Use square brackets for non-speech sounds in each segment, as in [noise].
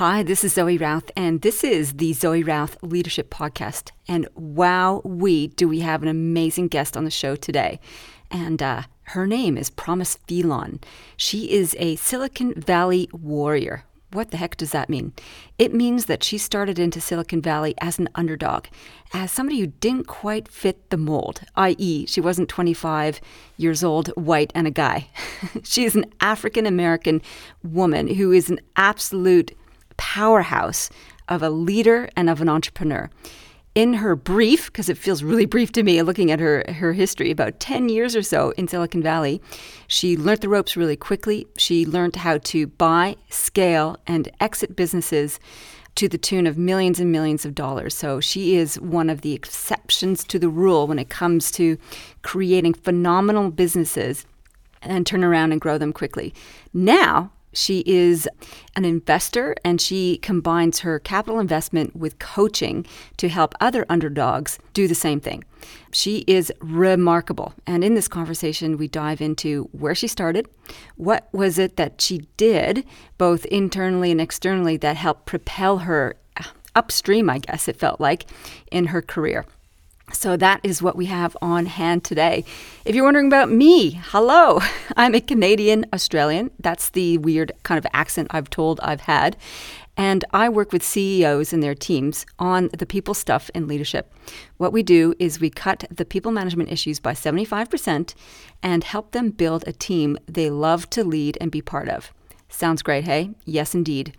Hi, this is Zoe Routh, and this is the Zoe Routh Leadership Podcast. And wow, we do we have an amazing guest on the show today. And uh, her name is Promise Phelon. She is a Silicon Valley warrior. What the heck does that mean? It means that she started into Silicon Valley as an underdog, as somebody who didn't quite fit the mold, i.e., she wasn't 25 years old, white, and a guy. [laughs] she is an African American woman who is an absolute powerhouse of a leader and of an entrepreneur. In her brief, because it feels really [laughs] brief to me looking at her, her history, about 10 years or so in Silicon Valley, she learned the ropes really quickly. She learned how to buy, scale, and exit businesses to the tune of millions and millions of dollars. So she is one of the exceptions to the rule when it comes to creating phenomenal businesses and turn around and grow them quickly. Now, she is an investor and she combines her capital investment with coaching to help other underdogs do the same thing. She is remarkable. And in this conversation, we dive into where she started, what was it that she did, both internally and externally, that helped propel her uh, upstream, I guess it felt like, in her career. So that is what we have on hand today. If you're wondering about me, hello. [laughs] I'm a Canadian Australian. That's the weird kind of accent I've told I've had. And I work with CEOs and their teams on the people stuff in leadership. What we do is we cut the people management issues by 75% and help them build a team they love to lead and be part of. Sounds great, hey? Yes, indeed.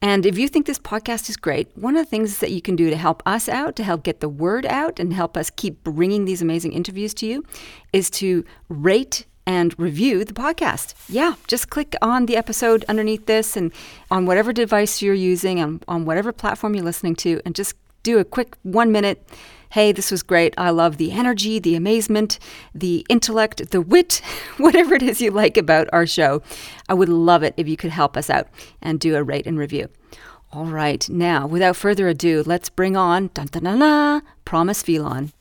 And if you think this podcast is great, one of the things that you can do to help us out, to help get the word out and help us keep bringing these amazing interviews to you, is to rate and review the podcast. Yeah, just click on the episode underneath this and on whatever device you're using, on, on whatever platform you're listening to, and just do a quick one minute hey, this was great. I love the energy, the amazement, the intellect, the wit, [laughs] whatever it is you like about our show. I would love it if you could help us out and do a rate and review. All right, now, without further ado, let's bring on dun, dun, dun, dun, Promise Phelon.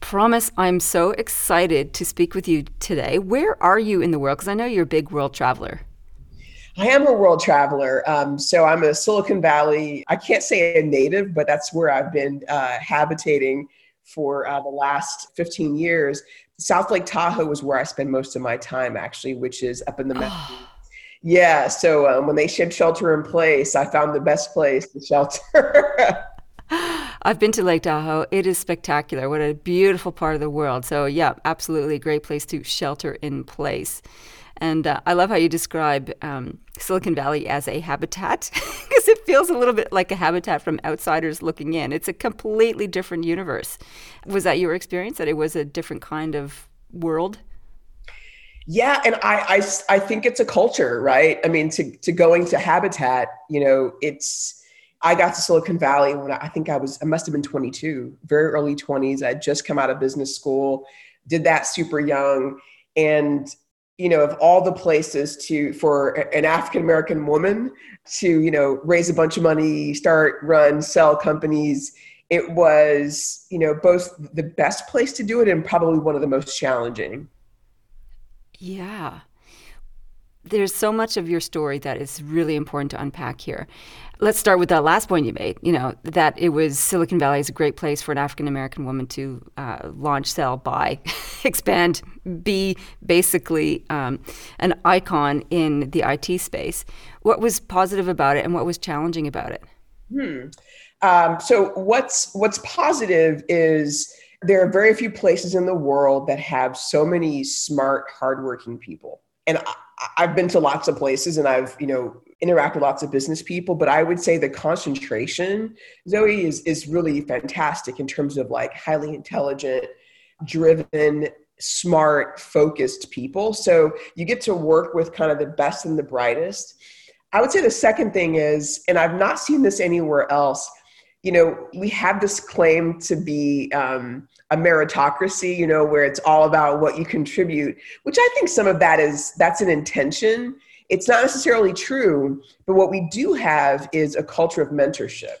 Promise, I'm so excited to speak with you today. Where are you in the world? Because I know you're a big world traveler. I am a world traveler. Um, so I'm a Silicon Valley, I can't say a native, but that's where I've been uh, habitating for uh, the last 15 years. South Lake Tahoe was where I spend most of my time, actually, which is up in the mountains. [gasps] yeah. So um, when they said shelter in place, I found the best place to shelter. [laughs] I've been to Lake Tahoe. It is spectacular. What a beautiful part of the world. So, yeah, absolutely great place to shelter in place. And uh, I love how you describe um, Silicon Valley as a habitat [laughs] because it feels a little bit like a habitat from outsiders looking in. It's a completely different universe. Was that your experience that it was a different kind of world? Yeah, and I, I, I think it's a culture, right? I mean, to, to going to Habitat, you know, it's, I got to Silicon Valley when I, think I was, I must have been 22, very early 20s. I just come out of business school, did that super young. And you know, of all the places to for an African American woman to, you know, raise a bunch of money, start, run, sell companies, it was, you know, both the best place to do it and probably one of the most challenging. Yeah. There's so much of your story that is really important to unpack here let's start with that last point you made. You know that it was Silicon Valley is a great place for an African American woman to uh, launch, sell, buy, [laughs] expand, be basically um, an icon in the IT space. What was positive about it, and what was challenging about it? Hmm. Um, so what's what's positive is there are very few places in the world that have so many smart, hardworking people. And I've been to lots of places, and I've you know interact with lots of business people, but I would say the concentration, Zoe, is is really fantastic in terms of like highly intelligent, driven, smart, focused people. So you get to work with kind of the best and the brightest. I would say the second thing is, and I've not seen this anywhere else, you know, we have this claim to be um, a meritocracy, you know, where it's all about what you contribute, which I think some of that is that's an intention it's not necessarily true, but what we do have is a culture of mentorship.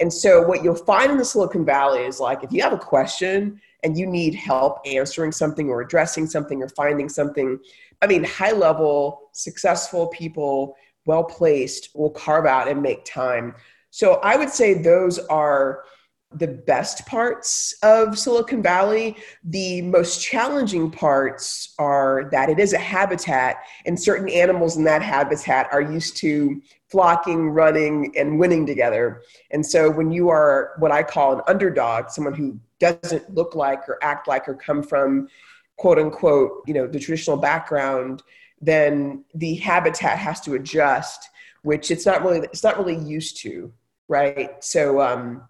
And so, what you'll find in the Silicon Valley is like if you have a question, and you need help answering something or addressing something or finding something, I mean, high level, successful people, well placed, will carve out and make time. So I would say those are the best parts of Silicon Valley. The most challenging parts are that it is a habitat, and certain animals in that habitat are used to flocking, running, and winning together. And so when you are what I call an underdog, someone who doesn't look like or act like or come from quote unquote, you know, the traditional background, then the habitat has to adjust, which it's not really it's not really used to, right? So um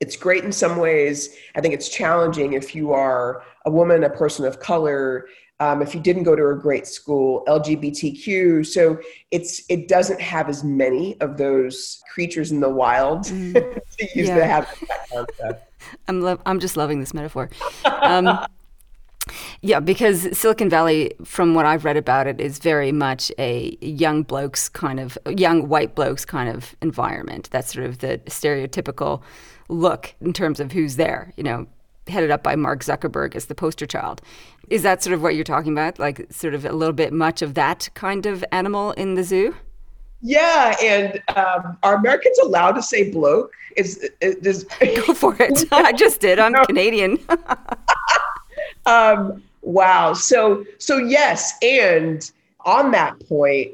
it's great in some ways. I think it's challenging if you are a woman, a person of color, um, if you didn't go to a great school, LGBTQ. So it's it doesn't have as many of those creatures in the wild [laughs] mm. to use yeah. the habitat concept. [laughs] I'm lo- I'm just loving this metaphor. Um, [laughs] yeah, because Silicon Valley, from what I've read about it, is very much a young blokes kind of young white blokes kind of environment. That's sort of the stereotypical look in terms of who's there, you know, headed up by Mark Zuckerberg as the poster child. Is that sort of what you're talking about? Like, sort of a little bit much of that kind of animal in the zoo? Yeah, and um, are Americans allowed to say bloke? Is, is, [laughs] go for it? [laughs] I just did. I'm. Canadian. [laughs] um, wow. So so yes, and on that point,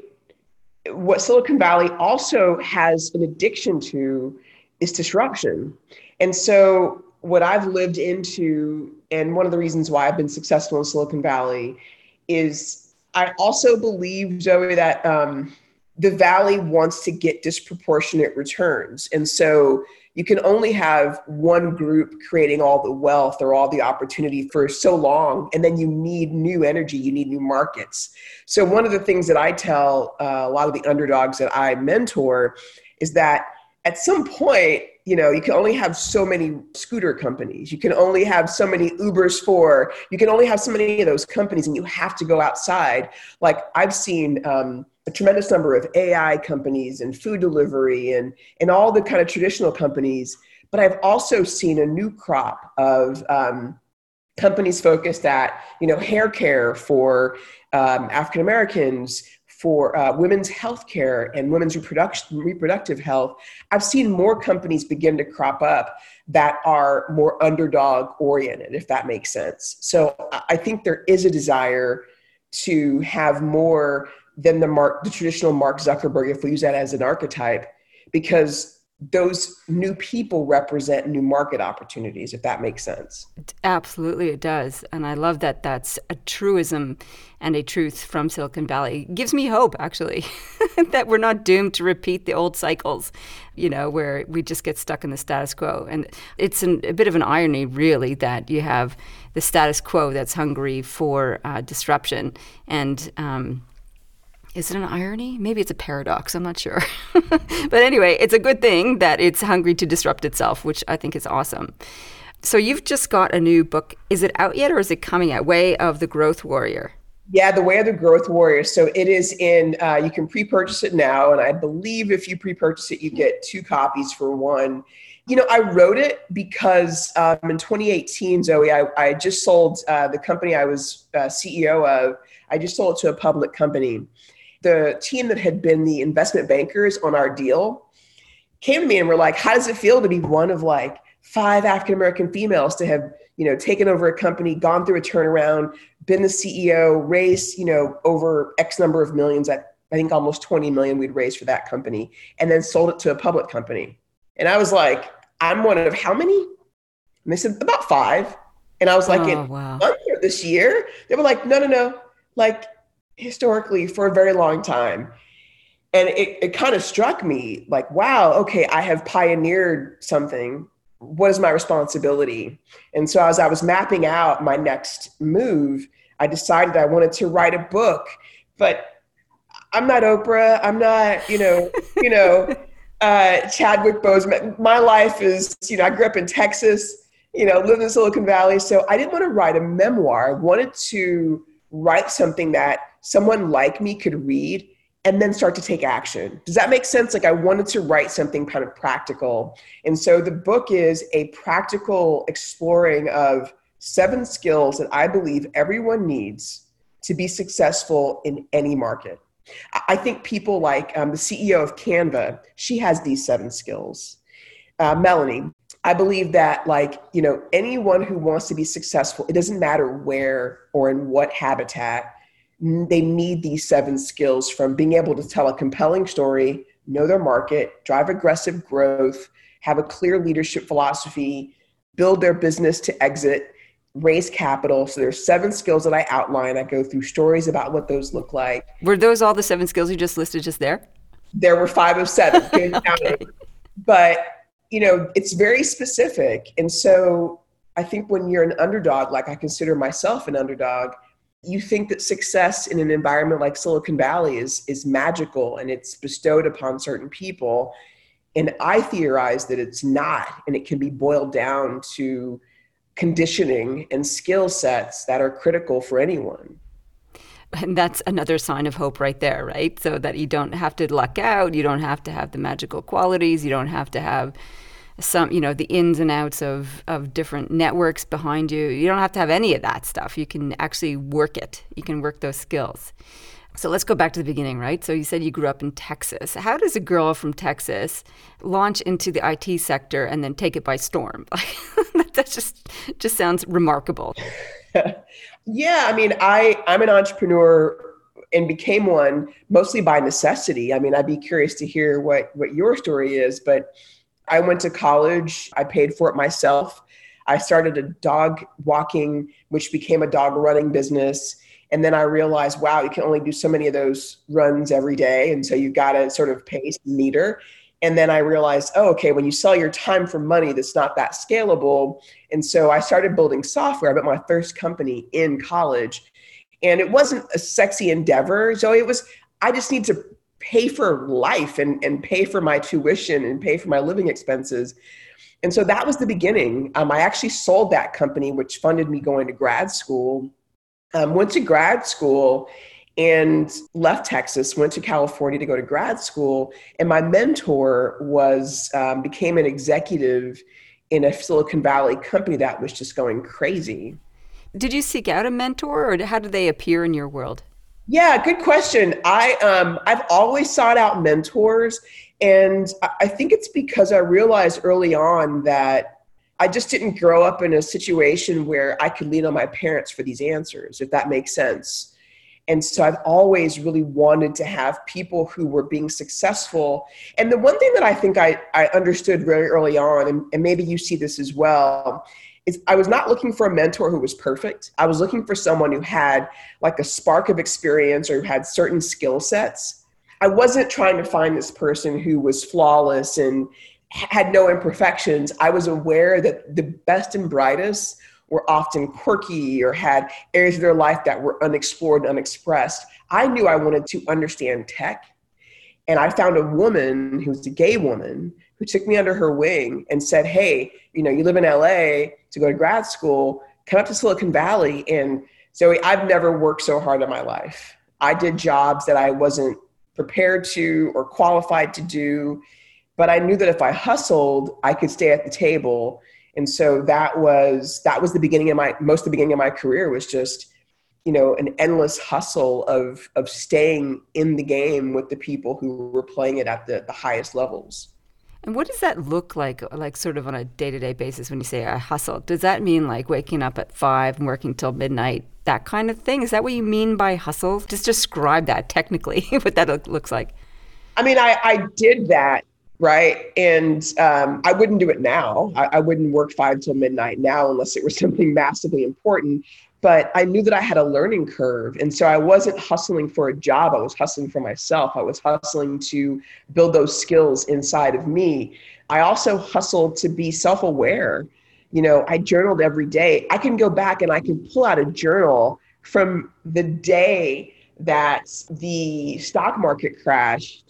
what Silicon Valley also has an addiction to is disruption. And so, what I've lived into, and one of the reasons why I've been successful in Silicon Valley, is I also believe, Zoe, that um, the Valley wants to get disproportionate returns. And so, you can only have one group creating all the wealth or all the opportunity for so long and then you need new energy you need new markets so one of the things that i tell uh, a lot of the underdogs that i mentor is that at some point, you know, you can only have so many scooter companies. You can only have so many Ubers for. You can only have so many of those companies, and you have to go outside. Like I've seen um, a tremendous number of AI companies and food delivery and and all the kind of traditional companies. But I've also seen a new crop of um, companies focused at you know hair care for um, African Americans, for uh, women's health care and women's reproduction, reproductive health, I've seen more companies begin to crop up that are more underdog oriented, if that makes sense. So I think there is a desire to have more than the Mark, the traditional Mark Zuckerberg, if we use that as an archetype, because those new people represent new market opportunities if that makes sense. Absolutely it does. And i love that that's a truism and a truth from silicon valley. It gives me hope actually [laughs] that we're not doomed to repeat the old cycles you know where we just get stuck in the status quo. And it's an, a bit of an irony really that you have the status quo that's hungry for uh, disruption. And um, is it an irony? Maybe it's a paradox. I'm not sure. [laughs] but anyway, it's a good thing that it's hungry to disrupt itself, which I think is awesome. So you've just got a new book. Is it out yet or is it coming out? Way of the Growth Warrior. Yeah, The Way of the Growth Warrior. So it is in, uh, you can pre purchase it now. And I believe if you pre purchase it, you get two copies for one. You know, I wrote it because um, in 2018, Zoe, I, I just sold uh, the company I was uh, CEO of, I just sold it to a public company the team that had been the investment bankers on our deal came to me and were like, how does it feel to be one of like five African American females to have, you know, taken over a company, gone through a turnaround, been the CEO, raised, you know, over X number of millions at I think almost 20 million we'd raised for that company, and then sold it to a public company. And I was like, I'm one of how many? And they said about five. And I was like, oh, in wow. this year? They were like, no, no, no. Like historically for a very long time. And it, it kind of struck me like, wow, okay, I have pioneered something. What is my responsibility? And so as I was mapping out my next move, I decided I wanted to write a book, but I'm not Oprah. I'm not, you know, [laughs] you know, uh, Chadwick Boseman. My life is, you know, I grew up in Texas, you know, lived in Silicon Valley. So I didn't want to write a memoir. I wanted to write something that someone like me could read and then start to take action. Does that make sense? Like I wanted to write something kind of practical. And so the book is a practical exploring of seven skills that I believe everyone needs to be successful in any market. I think people like um, the CEO of Canva, she has these seven skills. Uh, Melanie, I believe that like, you know, anyone who wants to be successful, it doesn't matter where or in what habitat, they need these seven skills from being able to tell a compelling story, know their market, drive aggressive growth, have a clear leadership philosophy, build their business to exit, raise capital. So there's seven skills that I outline. I go through stories about what those look like. Were those all the seven skills you just listed just there? There were five of seven. [laughs] okay. But you know, it's very specific. And so I think when you're an underdog, like I consider myself an underdog, you think that success in an environment like Silicon Valley is is magical and it's bestowed upon certain people. And I theorize that it's not, and it can be boiled down to conditioning and skill sets that are critical for anyone. And that's another sign of hope right there, right? So that you don't have to luck out, you don't have to have the magical qualities, you don't have to have some, you know, the ins and outs of, of different networks behind you. You don't have to have any of that stuff. You can actually work it, you can work those skills. So let's go back to the beginning, right? So you said you grew up in Texas. How does a girl from Texas launch into the IT sector and then take it by storm? [laughs] that just just sounds remarkable. [laughs] yeah, I mean, I I'm an entrepreneur and became one mostly by necessity. I mean, I'd be curious to hear what what your story is, but I went to college. I paid for it myself. I started a dog walking, which became a dog running business. And then I realized, wow, you can only do so many of those runs every day. And so you've got to sort of pace meter. And then I realized, oh, okay, when you sell your time for money, that's not that scalable. And so I started building software. I built my first company in college. And it wasn't a sexy endeavor. So it was, I just need to pay for life and, and pay for my tuition and pay for my living expenses. And so that was the beginning. Um, I actually sold that company, which funded me going to grad school. Um, went to grad school and left Texas, went to California to go to grad school. And my mentor was um, became an executive in a Silicon Valley company that was just going crazy. Did you seek out a mentor, or how did they appear in your world? Yeah, good question. I um, I've always sought out mentors, and I think it's because I realized early on that I just didn't grow up in a situation where I could lean on my parents for these answers, if that makes sense. And so I've always really wanted to have people who were being successful. And the one thing that I think I, I understood very early on, and, and maybe you see this as well, I was not looking for a mentor who was perfect. I was looking for someone who had like a spark of experience or who had certain skill sets. I wasn't trying to find this person who was flawless and had no imperfections. I was aware that the best and brightest were often quirky or had areas of their life that were unexplored and unexpressed. I knew I wanted to understand tech. And I found a woman who was a gay woman who took me under her wing and said, Hey, you know, you live in LA to go to grad school, come up to Silicon Valley. And so I've never worked so hard in my life. I did jobs that I wasn't prepared to or qualified to do, but I knew that if I hustled, I could stay at the table. And so that was that was the beginning of my most of the beginning of my career was just you know an endless hustle of of staying in the game with the people who were playing it at the, the highest levels and what does that look like, like sort of on a day to day basis when you say I hustle? Does that mean like waking up at five and working till midnight, that kind of thing? Is that what you mean by hustle? Just describe that technically, [laughs] what that looks like. I mean, I, I did that, right? And um, I wouldn't do it now. I, I wouldn't work five till midnight now unless it was [laughs] something massively important but I knew that I had a learning curve. And so I wasn't hustling for a job, I was hustling for myself. I was hustling to build those skills inside of me. I also hustled to be self aware. You know, I journaled every day. I can go back and I can pull out a journal from the day that the stock market crashed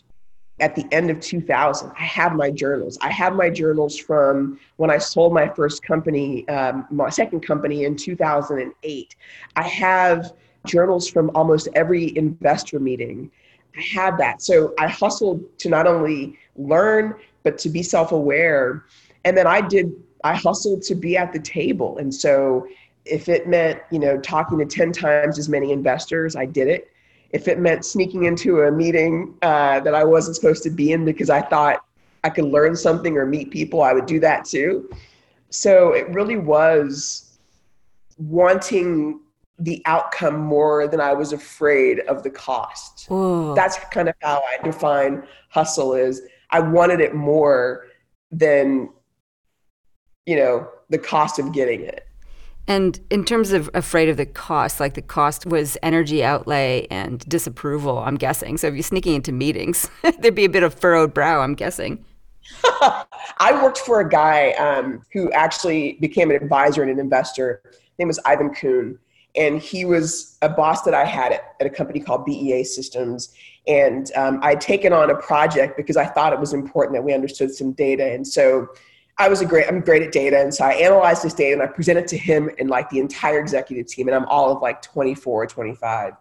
at the end of 2000 i have my journals. I have my journals from when i sold my first company um, my second company in 2008 i have journals from almost every investor meeting. I have that. So i hustled to not only learn but to be self-aware. And then i did i hustled to be at the table. And so If it meant, you know, talking to 10 times as many investors, I did it. If it meant sneaking into a meeting uh, that I wasn't supposed to be in because I thought I could learn something or meet people, I would do that too. So it really was wanting the outcome more than I was afraid of the cost. Ooh. That's kind of how I define hustle is I wanted it more than you know the cost of getting it. And in terms of afraid of the cost, like the cost was energy outlay and disapproval, I'm guessing. So if you're sneaking into meetings, [laughs] there'd be a bit of furrowed brow, I'm guessing. [laughs] I worked for a guy um, who actually became an advisor and an investor. His name was Ivan Kuhn and he was a boss that I had at, at a company called BEA Systems. And um, I'd taken on a project because I thought it was important that we understood some data. And so I was a great, I'm great at data. And so I analyzed this data and I presented to him and like the entire executive team. And I'm all of like 24 or 25.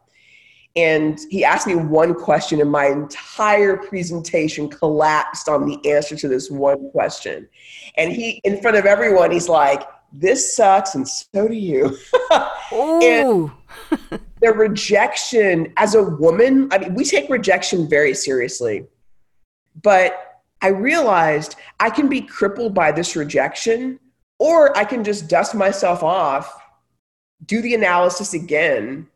And he asked me one question, and my entire presentation collapsed on the answer to this one question. And he, in front of everyone, he's like, this sucks and so do you. [laughs] and [laughs] the rejection as a woman, I mean, we take rejection very seriously. But I realized I can be crippled by this rejection, or I can just dust myself off, do the analysis again,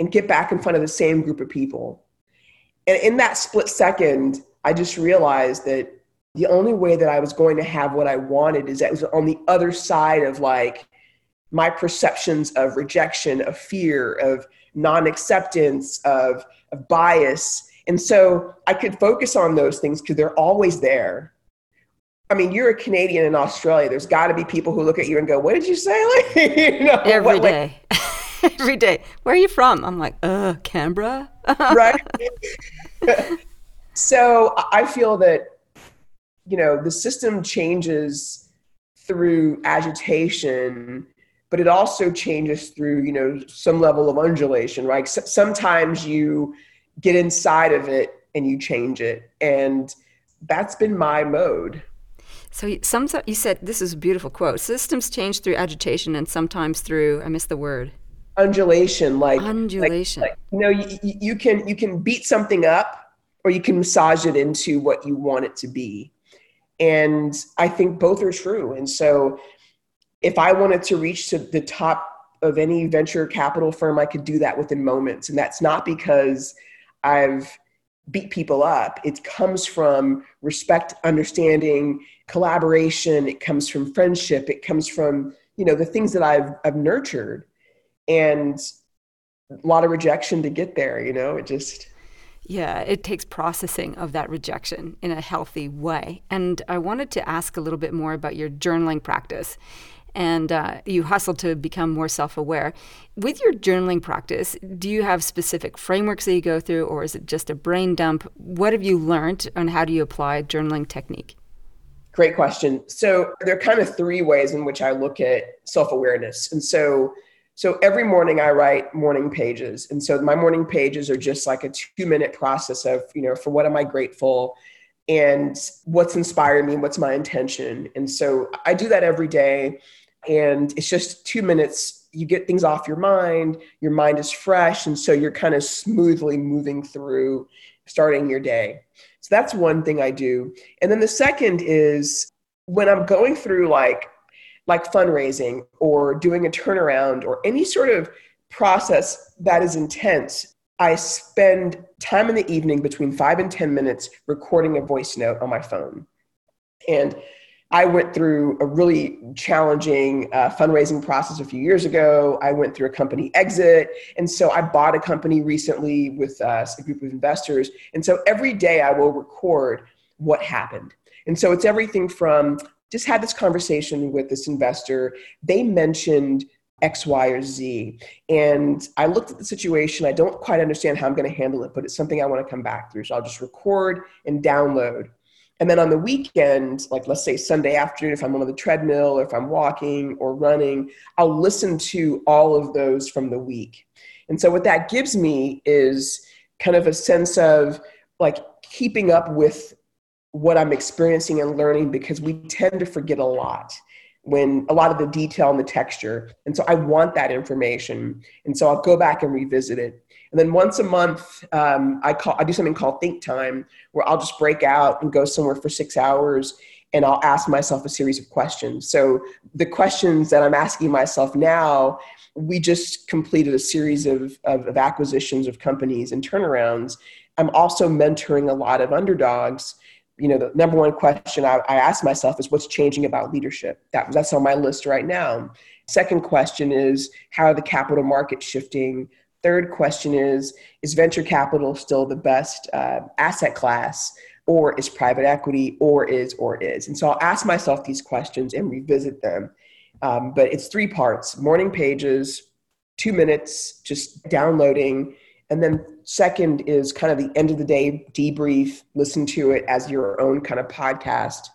and get back in front of the same group of people. And in that split second, I just realized that the only way that I was going to have what I wanted is that it was on the other side of like my perceptions of rejection, of fear, of non acceptance, of, of bias. And so I could focus on those things because they're always there. I mean, you're a Canadian in Australia. There's got to be people who look at you and go, "What did you say?" [laughs] Like, you know, every what, day, like, [laughs] every day. Where are you from? I'm like, uh, Canberra. [laughs] right. so I feel that you know the system changes through agitation but it also changes through you know some level of undulation right S- sometimes you get inside of it and you change it. And that's been my mode. So some you said this is a beautiful quote systems change through agitation and sometimes through i miss the word. Undulation like undulation. like, like, you know you, you can you can beat something up or you can massage it into what you want it to be. And I think both are true. And so if I wanted to reach to the top of any venture capital firm, I could do that within moments. And that's not because I've beat people up. It comes from respect, understanding, collaboration. It comes from friendship. It comes from, you know, the things that I've, I've nurtured and a lot of rejection to get there, you know, it just, yeah, it takes processing of that rejection in a healthy way. And I wanted to ask a little bit more about your journaling practice. And uh, you hustle to become more self aware. With your journaling practice, do you have specific frameworks that you go through, or is it just a brain dump? What have you learned, and how do you apply journaling technique? Great question. So, there are kind of three ways in which I look at self awareness. And so, so every morning I write morning pages. And so my morning pages are just like a two minute process of, you know, for what am I grateful and what's inspired me, what's my intention. And so I do that every day. And it's just two minutes. You get things off your mind, your mind is fresh. And so you're kind of smoothly moving through starting your day. So that's one thing I do. And then the second is when I'm going through like like fundraising or doing a turnaround or any sort of process that is intense, I spend time in the evening between five and 10 minutes recording a voice note on my phone. And I went through a really challenging uh, fundraising process a few years ago. I went through a company exit. And so I bought a company recently with uh, a group of investors. And so every day I will record what happened. And so it's everything from just had this conversation with this investor. They mentioned X, Y, or Z. And I looked at the situation. I don't quite understand how I'm going to handle it, but it's something I want to come back through. So I'll just record and download. And then on the weekend, like let's say Sunday afternoon, if I'm on the treadmill or if I'm walking or running, I'll listen to all of those from the week. And so what that gives me is kind of a sense of like keeping up with what I'm experiencing and learning because we tend to forget a lot. when a lot of the detail and the texture. And so I want that information. And so I'll go back and revisit it. And then once a month, um, I call I do something called think time, where I'll just break out and go somewhere for six hours, and I'll ask myself a series of questions. So the questions that I'm asking myself now, we just completed a series of, of, of acquisitions of companies and turnarounds. I'm also mentoring a lot of underdogs you know, the number one question I, I ask myself is what's changing about leadership? That, that's on my list right now. Second question is how are the capital markets shifting? Third question is is venture capital still the best uh, asset class, or is private equity, or is or is? And so I'll ask myself these questions and revisit them. Um, but it's three parts: morning pages, two minutes, just downloading and then second is kind of the end of the day debrief, listen to it as your own kind of podcast.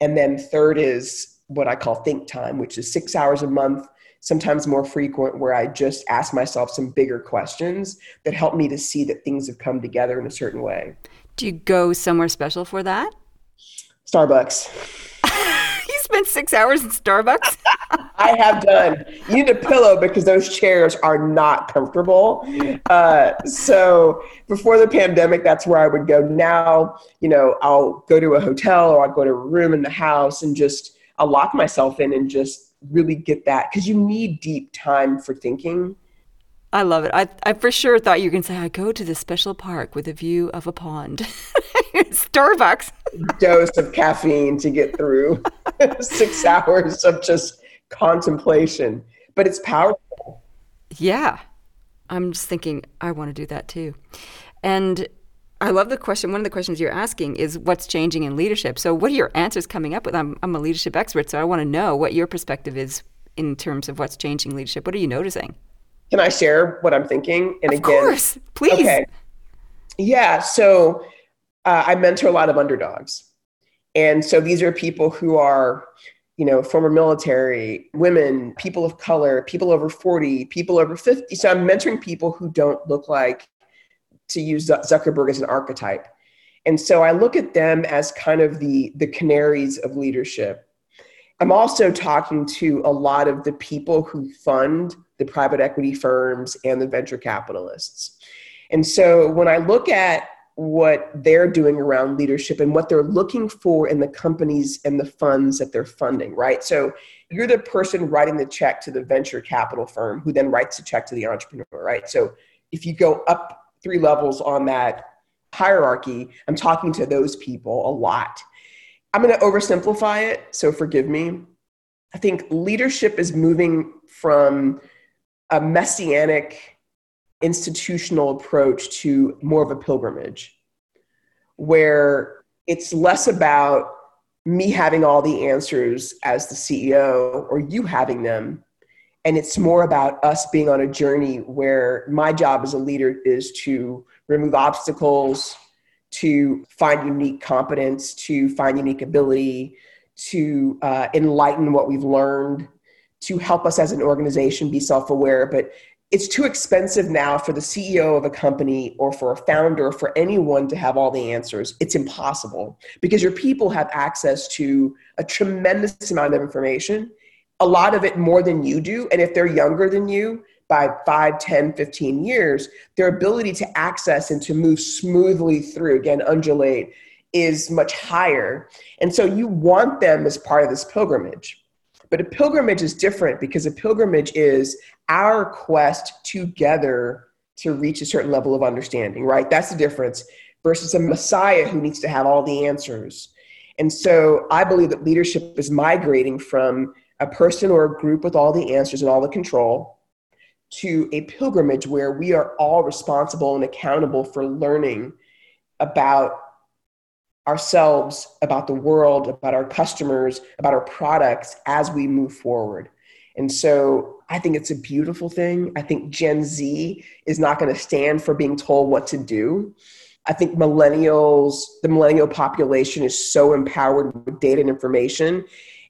And then third is what I call think time, which is six hours a month, sometimes more frequent, where I just ask myself some bigger questions that help me to see that things have come together in a certain way. Do you go somewhere special for that? Starbucks. [laughs] You spent six hours in Starbucks? [laughs] I have done. You need a pillow because those chairs are not comfortable. Uh, so before the pandemic, that's where I would go. Now, you know, I'll go to a hotel or I'll go to a room in the house and just I'll lock myself in and just really get that because you need deep time for thinking. I love it. I, I for sure thought you were going to say, I go to this special park with a view of a pond. [laughs] Starbucks. [laughs] Dose of caffeine to get through [laughs] six hours of just contemplation. But it's powerful. Yeah. I'm just thinking, I want to do that too. And I love the question. One of the questions you're asking is what's changing in leadership. So, what are your answers coming up with? I'm, I'm a leadership expert, so I want to know what your perspective is in terms of what's changing leadership. What are you noticing? Can I share what I'm thinking? And of again, course, please. Okay. Yeah. So uh, I mentor a lot of underdogs, and so these are people who are, you know, former military, women, people of color, people over 40, people over 50. So I'm mentoring people who don't look like, to use Zuckerberg as an archetype. And so I look at them as kind of the the canaries of leadership. I'm also talking to a lot of the people who fund the private equity firms and the venture capitalists. And so when I look at what they're doing around leadership and what they're looking for in the companies and the funds that they're funding, right? So you're the person writing the check to the venture capital firm who then writes the check to the entrepreneur, right? So if you go up three levels on that hierarchy, I'm talking to those people a lot. I'm going to oversimplify it, so forgive me. I think leadership is moving from a messianic institutional approach to more of a pilgrimage where it's less about me having all the answers as the CEO or you having them. And it's more about us being on a journey where my job as a leader is to remove obstacles, to find unique competence, to find unique ability, to uh, enlighten what we've learned, to help us as an organization be self aware. But it's too expensive now for the CEO of a company or for a founder or for anyone to have all the answers. It's impossible because your people have access to a tremendous amount of information, a lot of it more than you do. And if they're younger than you, by 5, 10, 15 years, their ability to access and to move smoothly through, again, undulate, is much higher. And so you want them as part of this pilgrimage. But a pilgrimage is different because a pilgrimage is our quest together to reach a certain level of understanding, right? That's the difference versus a Messiah who needs to have all the answers. And so I believe that leadership is migrating from a person or a group with all the answers and all the control to a pilgrimage where we are all responsible and accountable for learning about ourselves, about the world, about our customers, about our products as we move forward. And so I think it's a beautiful thing. I think Gen Z is not going to stand for being told what to do. I think millennials, the millennial population is so empowered with data and information.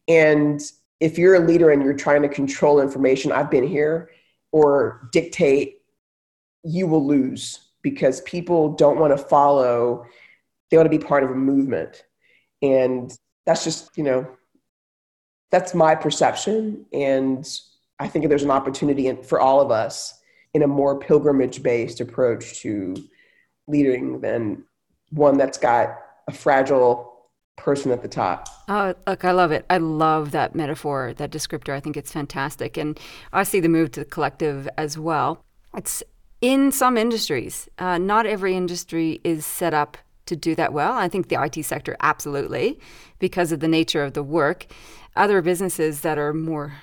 And if you're a leader and you're trying to control information, I've been here, or dictate, you will lose because people don't want to follow they want to be part of a movement and that's just you know that's my perception. And I think there's an opportunity for all of us in a more pilgrimage based approach to leading than one that's got a fragile person at the top. Oh, look, I love it. I love that metaphor, that descriptor. I think it's fantastic. And I see the move to the collective as well. It's in some industries. Uh, not every industry is set up to do that well. I think the IT sector, absolutely, because of the nature of the work. Other businesses that are more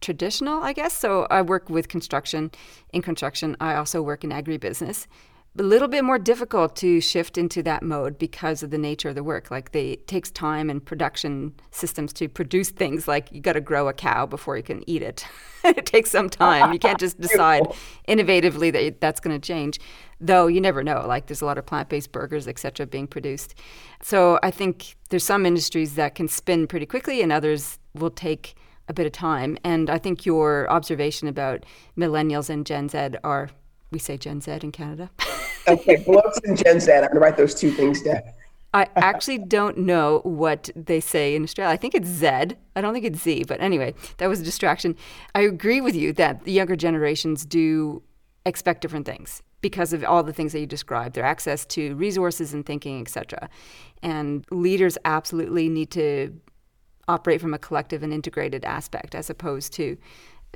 traditional, I guess. So I work with construction. In construction, I also work in agribusiness a little bit more difficult to shift into that mode because of the nature of the work. Like they, it takes time and production systems to produce things. Like you got to grow a cow before you can eat it. [laughs] it takes some time. You can't just [laughs] decide innovatively that that's going to change. Though you never know. Like there's a lot of plant-based burgers, etc., being produced. So I think there's some industries that can spin pretty quickly, and others will take a bit of time. And I think your observation about millennials and Gen Z are we say Gen Z in Canada. [laughs] okay, blokes and Gen Z. I'm going to write those two things down. I actually don't know what they say in Australia. I think it's Z. I don't think it's Z. But anyway, that was a distraction. I agree with you that the younger generations do expect different things because of all the things that you described their access to resources and thinking etc and leaders absolutely need to operate from a collective and integrated aspect as opposed to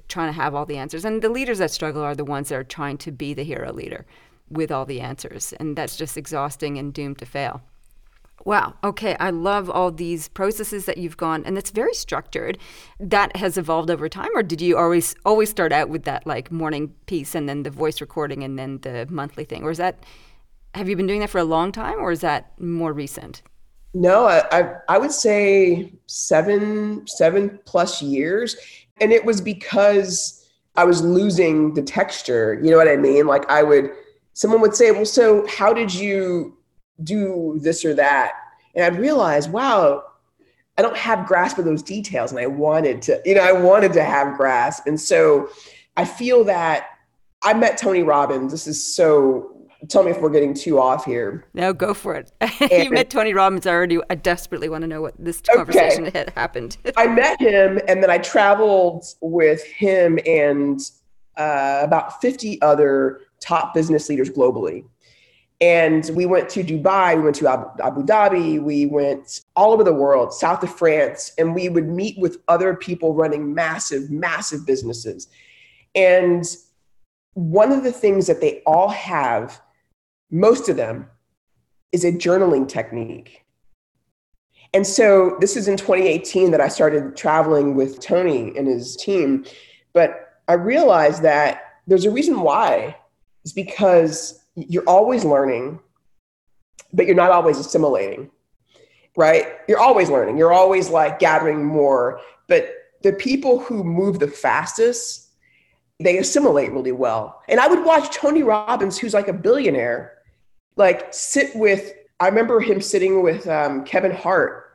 trying to have all the answers. And the leaders that struggle are the ones that are trying to be the hero leader with all the answers. And that's just exhausting and doomed to fail. Wow. Okay. I love all these processes that you've gone, and it's very structured. That has evolved over time, or did you always always start out with that like morning piece and then the voice recording and then the monthly thing, or is that have you been doing that for a long time, or is that more recent? No, I I, I would say seven seven plus years, and it was because I was losing the texture. You know what I mean? Like I would, someone would say, well, so how did you do this or that? And I'd realize, wow, I don't have grasp of those details. And I wanted to, you know, I wanted to have grasp. And so I feel that I met Tony Robbins. This is so tell me if we're getting too off here. No, go for it. [laughs] you met Tony Robbins already. I desperately want to know what this conversation okay. had happened. [laughs] I met him, and then I traveled with him and uh, about 50 other top business leaders globally. And we went to Dubai, we went to Abu Dhabi, we went all over the world, south of France, and we would meet with other people running massive, massive businesses. And one of the things that they all have most of them, is a journaling technique. And so this is in 2018 that I started traveling with Tony and his team. But I realized that there's a reason why. It's because you're always learning, but you're not always assimilating, right? You're always learning. You're always like gathering more. But the people who move the fastest, they assimilate really well. And I would watch Tony Robbins, who's like a billionaire, like sit with i remember him sitting with um, kevin hart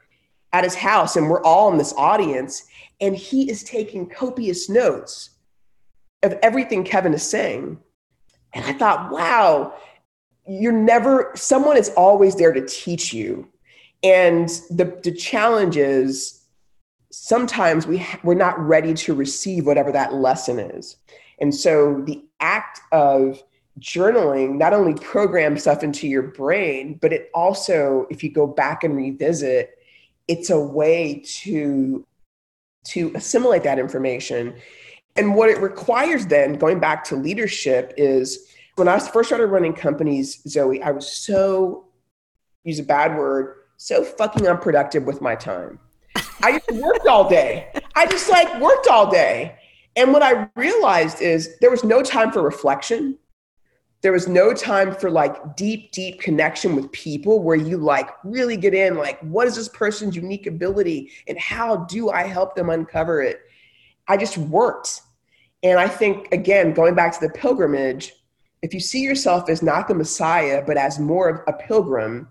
at his house and we're all in this audience and he is taking copious notes of everything kevin is saying. And i thought wow you're never someone is always there to teach you. And the, the challenge is sometimes we ha- we're not ready to receive whatever that lesson is. And so the act of journaling not only programs stuff into your brain, but it also, if you go back and revisit, it's a way to to assimilate that information. And what it requires then, going back to leadership, is when I first started running companies, Zoe, I was so use a bad word, so fucking unproductive with my time. I just worked all day. I just like worked all day. And what I realized is there was no time for reflection there was no time for like deep deep connection with people where you like really get in like what is this person's unique ability and how do i help them uncover it? I just worked and i think again going back to the pilgrimage if you see yourself as not the messiah but as more of a pilgrim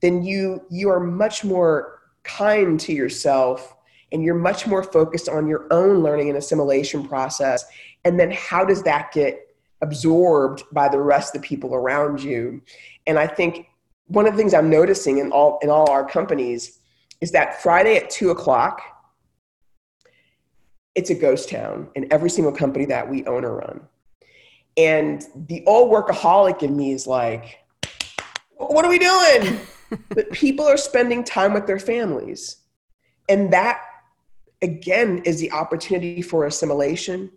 then you you are much more kind to yourself and you're much more focused on your own learning and assimilation process. And then how does that get absorbed by the rest of the people around you. And I think one of the things I'm noticing in all in all our companies is that Friday at two o'clock, it's a ghost town in every single company that we own or run. And the old workaholic in me is like, what are we doing? [laughs] but people are spending time with their families. And that, again, is the opportunity for assimilation.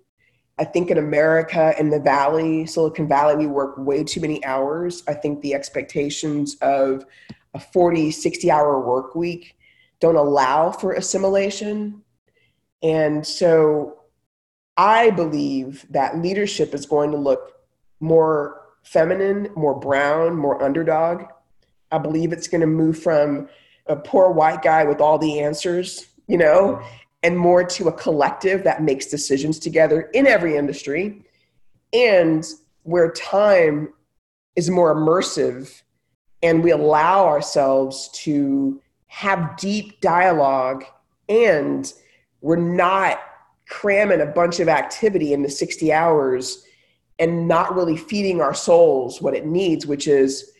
I think in America, in the Valley, Silicon Valley, we work way too many hours. I think the expectations of a 40, 60 hour work week don't allow for assimilation. And so I believe that leadership is going to look more feminine, more brown, more underdog. I believe it's going to move from a poor white guy with all the answers, you know, mm-hmm. And more to a collective that makes decisions together in every industry and where time is more immersive and we allow ourselves to have deep dialogue and we're not cramming a bunch of activity into 60 hours and not really feeding our souls what it needs, which is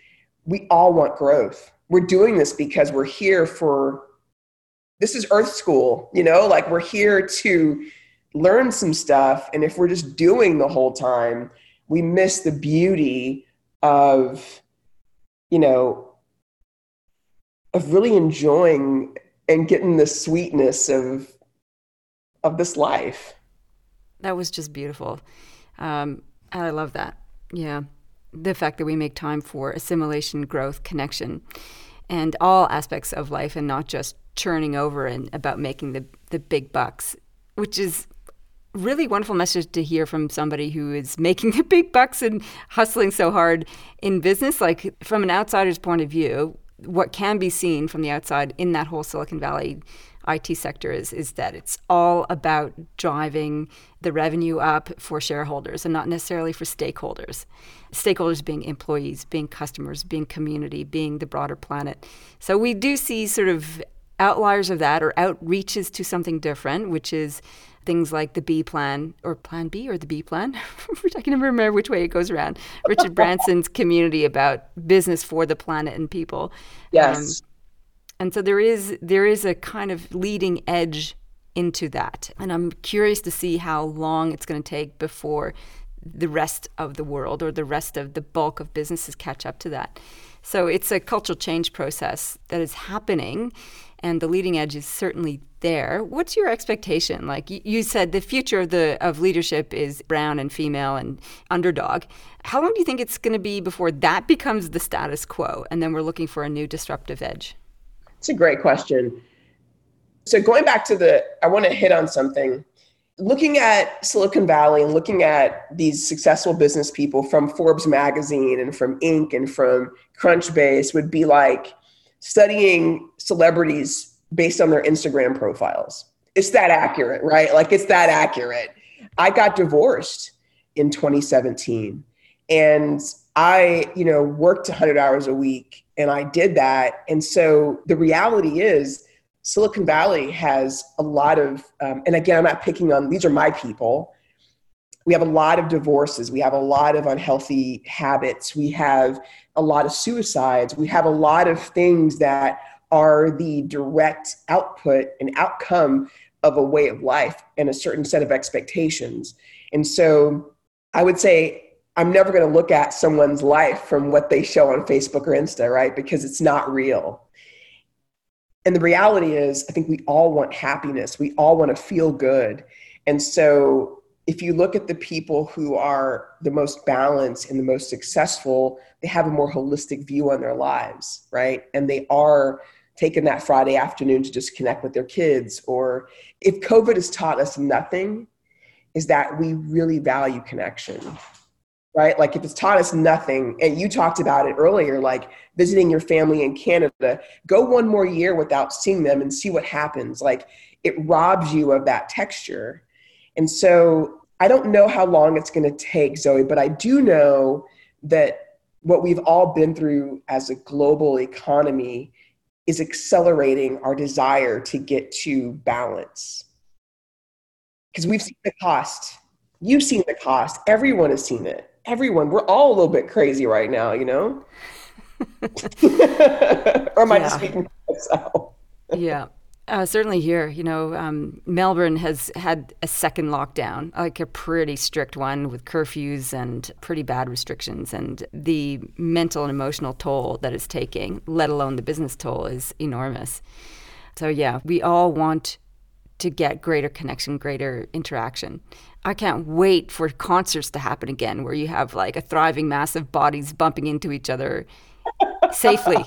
we all want growth. We're doing this because we're here for this is earth school, you know, like we're here to learn some stuff. And if we're just doing the whole time, we miss the beauty of, you know, of really enjoying and getting the sweetness of of this life. That was just beautiful. Um, I love that. Yeah. The fact that we make time for assimilation, growth, connection, and all aspects of life and not just churning over and about making the, the big bucks, which is really wonderful message to hear from somebody who is [laughs] making the big bucks and hustling so hard in business. Like from an outsider's point of view, what can be seen from the outside in that whole Silicon Valley IT sector is is that it's all about driving the revenue up for shareholders and not necessarily for stakeholders. Stakeholders being employees, being customers, being community, being the broader planet. So we do see sort of outliers of that or outreaches to something different, which is things like the B plan or Plan B or the B plan. [laughs] I can never remember which way it goes around. Richard [laughs] Branson's community about business for the planet and people. Yes. Um, and so there is there is a kind of leading edge into that. And I'm curious to see how long it's going to take before the rest of the world or the rest of the bulk of businesses catch up to that. So it's a cultural change process that is happening and the leading edge is certainly there. What's your expectation? Like you said the future of the of leadership is brown and female and underdog. How long do you think it's going to be before that becomes the status quo and then we're looking for a new disruptive edge? It's a great question. So going back to the, I want to hit on something. Looking at Silicon Valley and looking at these successful business people from Forbes magazine and from Inc. and from Crunchbase would be like studying celebrities based on their Instagram profiles. It's that accurate, right? Like it's that accurate. I got divorced in 2017 and I, you know, worked 100 hours a week and I did that. And so the reality is, Silicon Valley has a lot of, um, and again, I'm not picking on, these are my people. We have a lot of divorces. We have a lot of unhealthy habits. We have a lot of suicides. We have a lot of things that are the direct output and outcome of a way of life and a certain set of expectations. And so I would say I'm never going to look at someone's life from what they show on Facebook or Insta, right? Because it's not real. And the reality is, I think we all want happiness. We all want to feel good. And so, if you look at the people who are the most balanced and the most successful, they have a more holistic view on their lives, right? And they are taking that Friday afternoon to just connect with their kids. Or if COVID has taught us nothing, is that we really value connection right? Like if it's taught us nothing, and you talked about it earlier, like visiting your family in Canada, go one more year without seeing them and see what happens. Like it robs you of that texture. And so I don't know how long it's going to take, Zoe, but I do know that what we've all been through as a global economy is accelerating our desire to get to balance. Because we've seen the cost. You've seen the cost. Everyone has seen it everyone, we're all a little bit crazy right now, you know? [laughs] or am I yeah. just speaking for myself? [laughs] yeah. Uh, certainly here, you know, um, Melbourne has had a second lockdown, like a pretty strict one with curfews and pretty bad restrictions. And the mental and emotional toll that it's taking, let alone the business toll, is enormous. So, yeah, we all want to get greater connection, greater interaction. I can't wait for concerts to happen again where you have like a thriving mass of bodies bumping into each other [laughs] safely.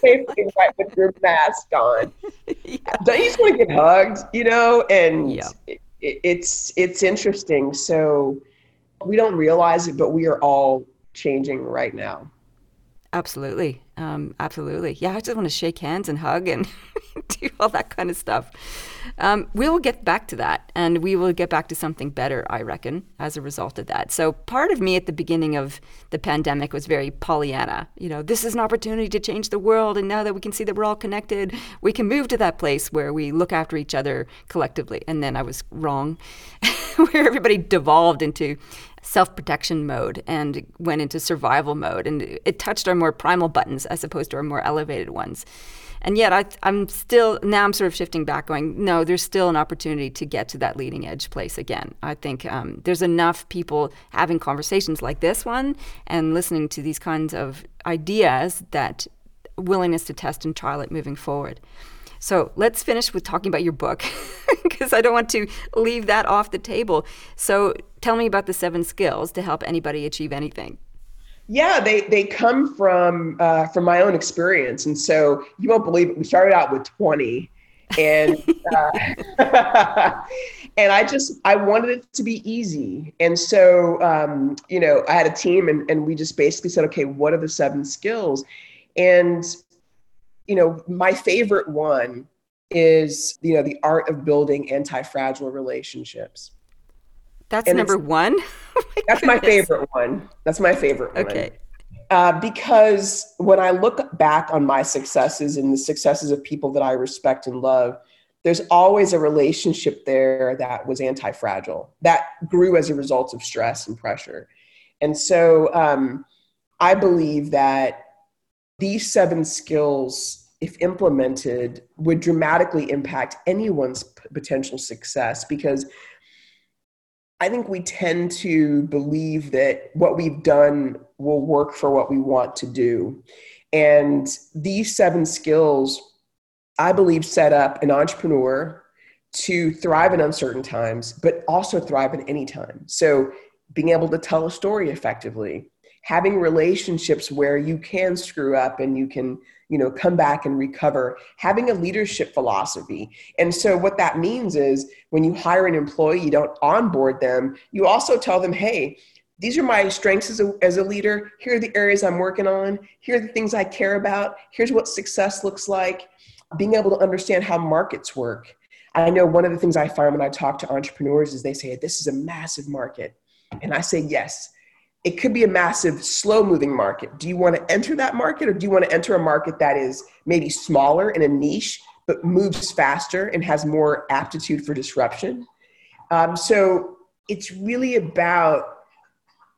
safely right with your mask on. [laughs] Yeah. Don't you just want to get hugged, you know? And yeah. it, it's it's interesting. So we don't realize it, but we are all changing right now. Absolutely. Um, absolutely. Yeah, I just want to shake hands and hug and [laughs] do all that kind of stuff. Um, we will get back to that and we will get back to something better, I reckon, as a result of that. So, part of me at the beginning of the pandemic was very Pollyanna. You know, this is an opportunity to change the world. And now that we can see that we're all connected, we can move to that place where we look after each other collectively. And then I was wrong, [laughs] [laughs] where everybody devolved into self protection mode and went into survival mode. And it touched our more primal buttons as opposed to our more elevated ones. And yet, I, I'm still, now I'm sort of shifting back, going, no, there's still an opportunity to get to that leading edge place again. I think um, there's enough people having conversations like this one and listening to these kinds of ideas that willingness to test and trial it moving forward. So let's finish with talking about your book [laughs] because I don't want to leave that off the table. So tell me about the seven skills to help anybody achieve anything. Yeah, they they come from uh, from my own experience, and so you won't believe it. We started out with twenty, and uh, [laughs] and I just I wanted it to be easy, and so um, you know I had a team, and and we just basically said, okay, what are the seven skills, and you know, my favorite one is, you know, the art of building anti-fragile relationships. That's and number one. [laughs] oh my that's goodness. my favorite one. That's my favorite one. Okay. Uh, because when I look back on my successes and the successes of people that I respect and love, there's always a relationship there that was anti fragile, that grew as a result of stress and pressure. And so um, I believe that these seven skills, if implemented, would dramatically impact anyone's potential success because I think we tend to believe that what we've done will work for what we want to do. And these seven skills, I believe, set up an entrepreneur to thrive in uncertain times, but also thrive in any time. So, being able to tell a story effectively, having relationships where you can screw up and you can you know come back and recover having a leadership philosophy. And so what that means is when you hire an employee you don't onboard them. You also tell them hey these are my strengths as a, as a leader. Here are the areas i'm working on. Here are the things i care about. Here's what success looks like. Being able to understand how markets work. I know one of the things i find when i talk to entrepreneurs is they say this is a massive market. And i say yes it could be a massive slow moving market. Do you want to enter that market or do you want to enter a market that is maybe smaller in a niche but moves faster and has more aptitude for disruption? Um, so it's really about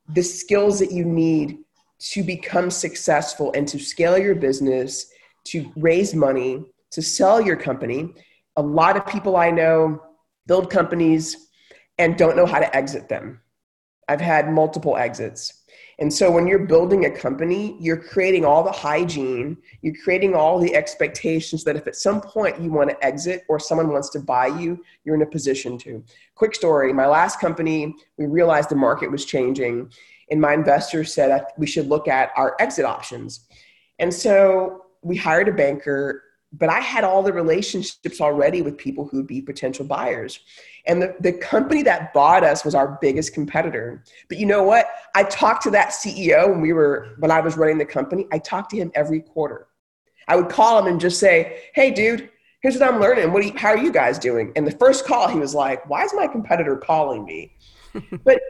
the skills that you need to become successful and to scale your business to raise money to sell your company. A lot of people i know build companies and don't know how to exit them I've had multiple exits. And so when you're building a company, you're creating all the hygiene, you're creating all the expectations that if at some point you want to exit or someone wants to buy you, you're in a position to. Quick story my last company, we realized the market was changing, and my investor said we should look at our exit options. And so we hired a banker but I had all the relationships already with people who would be potential buyers. And the, the company that bought us was our biggest competitor. But you know what? I talked to that CEO when we were when I was running the company. I talked to him every quarter. I would call him and just say, "Hey, dude, here's what I'm learning. What you, how are you guys doing?" And the first call, he was like, "Why is my competitor calling me?" [laughs] but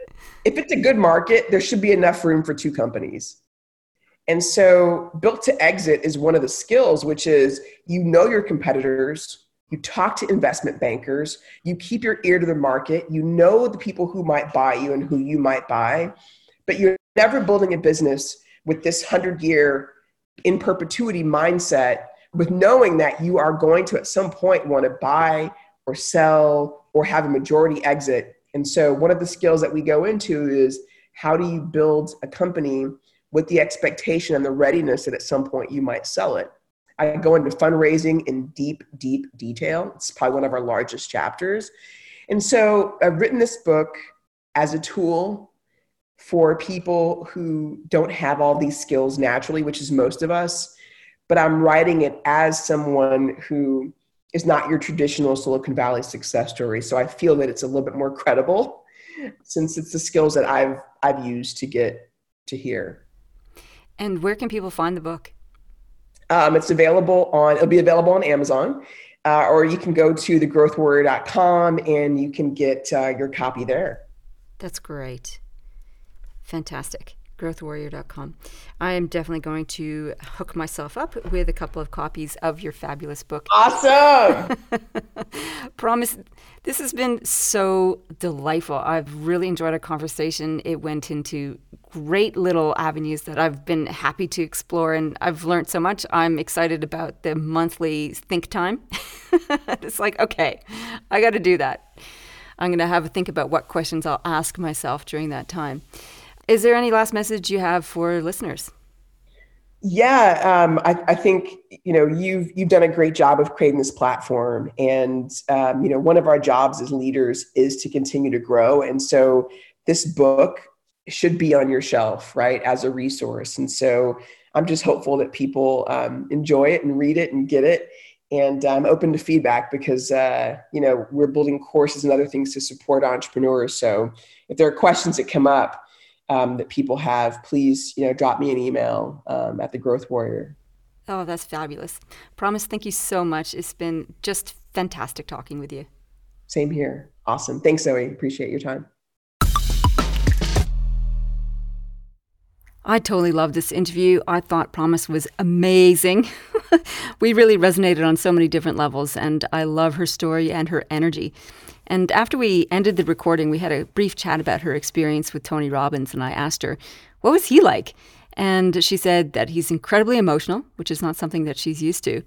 if it's a good market, there should be enough room for two companies. And so, built to exit is one of the skills, which is you know your competitors, you talk to investment bankers, you keep your ear to the market, you know the people who might buy you and who you might buy, but you're never building a business with this 100 year in perpetuity mindset with knowing that you are going to at some point want to buy or sell or have a majority exit. And so, one of the skills that we go into is how do you build a company with the expectation and the readiness that at some point you might sell it. I go into fundraising in deep, deep detail. It's probably one of our largest chapters. And so I've written this book as a tool for people who don't have all these skills naturally, which is most of us. But I'm writing it as someone who is not your traditional Silicon Valley success story. So I feel that it's a little bit more credible since it's the skills that I've I've used to get to here. And where can people find the book? Um, it's available on, it'll be available on Amazon, uh, or you can go to thegrowthwarrior.com and you can get uh, your copy there. That's great. Fantastic. Growthwarrior.com. I am definitely going to hook myself up with a couple of copies of your fabulous book. Awesome. [laughs] Promise. This has been so delightful. I've really enjoyed our conversation. It went into great little avenues that I've been happy to explore, and I've learned so much. I'm excited about the monthly think time. [laughs] it's like, okay, I got to do that. I'm going to have a think about what questions I'll ask myself during that time. Is there any last message you have for listeners? Yeah, um, I, I, think you know you've you've done a great job of creating this platform, and um, you know one of our jobs as leaders is to continue to grow, and so this book should be on your shelf, right, as a resource. And so I'm just hopeful that people um, enjoy it and read it and get it. And I'm open to feedback because, uh, you know, we're building courses and other things to support entrepreneurs. So if there are questions that come up um, that people have, please, you know, drop me an email um, at the Growth Warrior. Oh, that's fabulous. Promise, thank you so much. It's been just fantastic talking with you. Same here. Awesome. Thanks, Zoe. Appreciate your time. I totally loved this interview. I thought Promise was amazing. [laughs] we really resonated on so many different levels, and I love her story and her energy. And after we ended the recording, we had a brief chat about her experience with Tony Robbins, and I asked her, What was he like? And she said that he's incredibly emotional, which is not something that she's used to.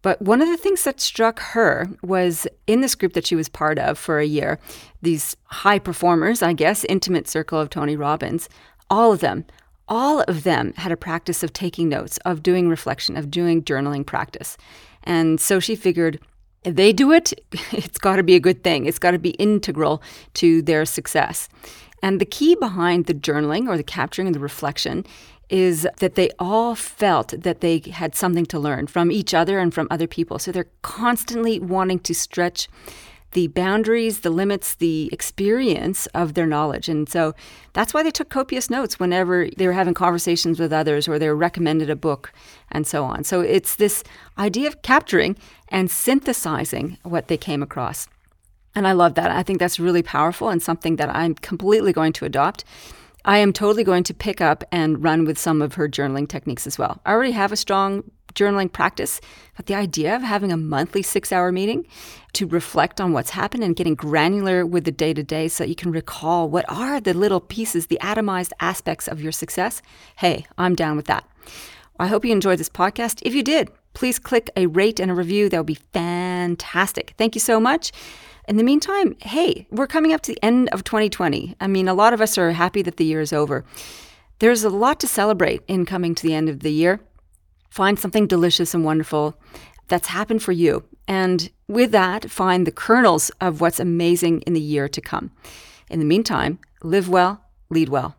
But one of the things that struck her was in this group that she was part of for a year, these high performers, I guess, intimate circle of Tony Robbins, all of them all of them had a practice of taking notes, of doing reflection, of doing journaling practice. And so she figured they do it, [laughs] it's got to be a good thing. It's got to be integral to their success. And the key behind the journaling or the capturing and the reflection is that they all felt that they had something to learn from each other and from other people. So they're constantly wanting to stretch the boundaries, the limits, the experience of their knowledge. And so that's why they took copious notes whenever they were having conversations with others or they were recommended a book and so on. So it's this idea of capturing and synthesizing what they came across. And I love that. I think that's really powerful and something that I'm completely going to adopt. I am totally going to pick up and run with some of her journaling techniques as well. I already have a strong journaling practice, but the idea of having a monthly six hour meeting to reflect on what's happened and getting granular with the day to day so that you can recall what are the little pieces, the atomized aspects of your success, hey, I'm down with that. I hope you enjoyed this podcast. If you did, please click a rate and a review. That would be fantastic. Thank you so much. In the meantime, hey, we're coming up to the end of 2020. I mean, a lot of us are happy that the year is over. There's a lot to celebrate in coming to the end of the year. Find something delicious and wonderful that's happened for you. And with that, find the kernels of what's amazing in the year to come. In the meantime, live well, lead well.